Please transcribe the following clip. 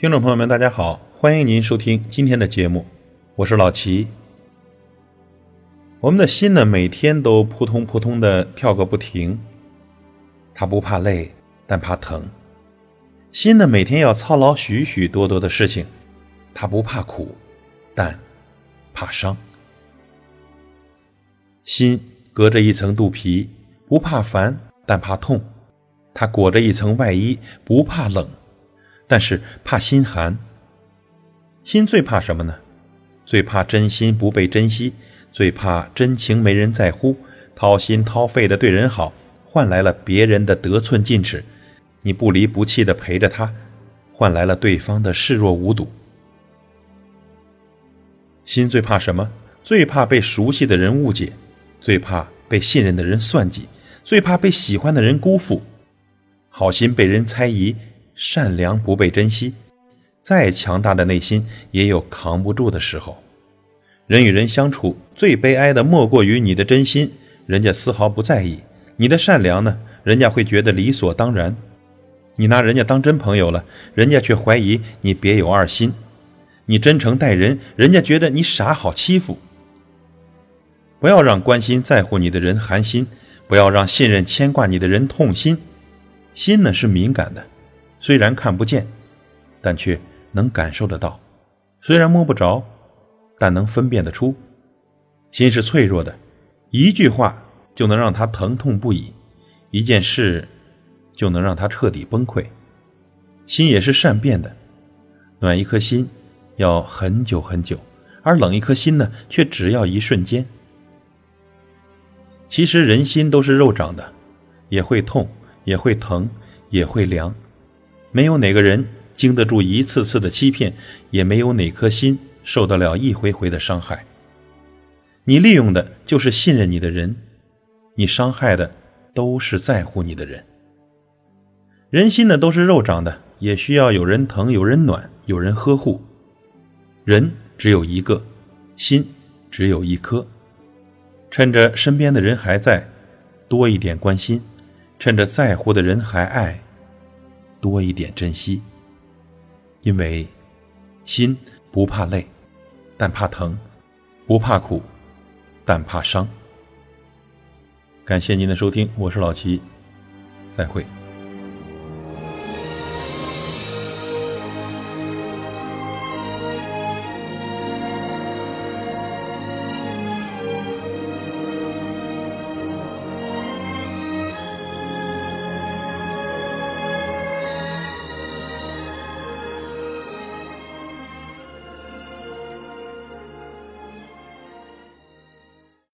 听众朋友们，大家好，欢迎您收听今天的节目，我是老齐。我们的心呢，每天都扑通扑通的跳个不停，它不怕累，但怕疼。心呢，每天要操劳许许多多的事情，它不怕苦，但怕伤。心隔着一层肚皮，不怕烦，但怕痛。它裹着一层外衣，不怕冷。但是怕心寒，心最怕什么呢？最怕真心不被珍惜，最怕真情没人在乎，掏心掏肺的对人好，换来了别人的得寸进尺；你不离不弃的陪着他，换来了对方的视若无睹。心最怕什么？最怕被熟悉的人误解，最怕被信任的人算计，最怕被喜欢的人辜负，好心被人猜疑。善良不被珍惜，再强大的内心也有扛不住的时候。人与人相处，最悲哀的莫过于你的真心，人家丝毫不在意；你的善良呢，人家会觉得理所当然。你拿人家当真朋友了，人家却怀疑你别有二心；你真诚待人，人家觉得你傻好欺负。不要让关心在乎你的人寒心，不要让信任牵挂你的人痛心。心呢是敏感的。虽然看不见，但却能感受得到；虽然摸不着，但能分辨得出。心是脆弱的，一句话就能让他疼痛不已，一件事就能让他彻底崩溃。心也是善变的，暖一颗心要很久很久，而冷一颗心呢，却只要一瞬间。其实人心都是肉长的，也会痛，也会疼，也会凉。没有哪个人经得住一次次的欺骗，也没有哪颗心受得了一回回的伤害。你利用的就是信任你的人，你伤害的都是在乎你的人。人心呢都是肉长的，也需要有人疼、有人暖、有人呵护。人只有一个，心只有一颗。趁着身边的人还在，多一点关心；趁着在乎的人还爱。多一点珍惜，因为心不怕累，但怕疼；不怕苦，但怕伤。感谢您的收听，我是老齐，再会。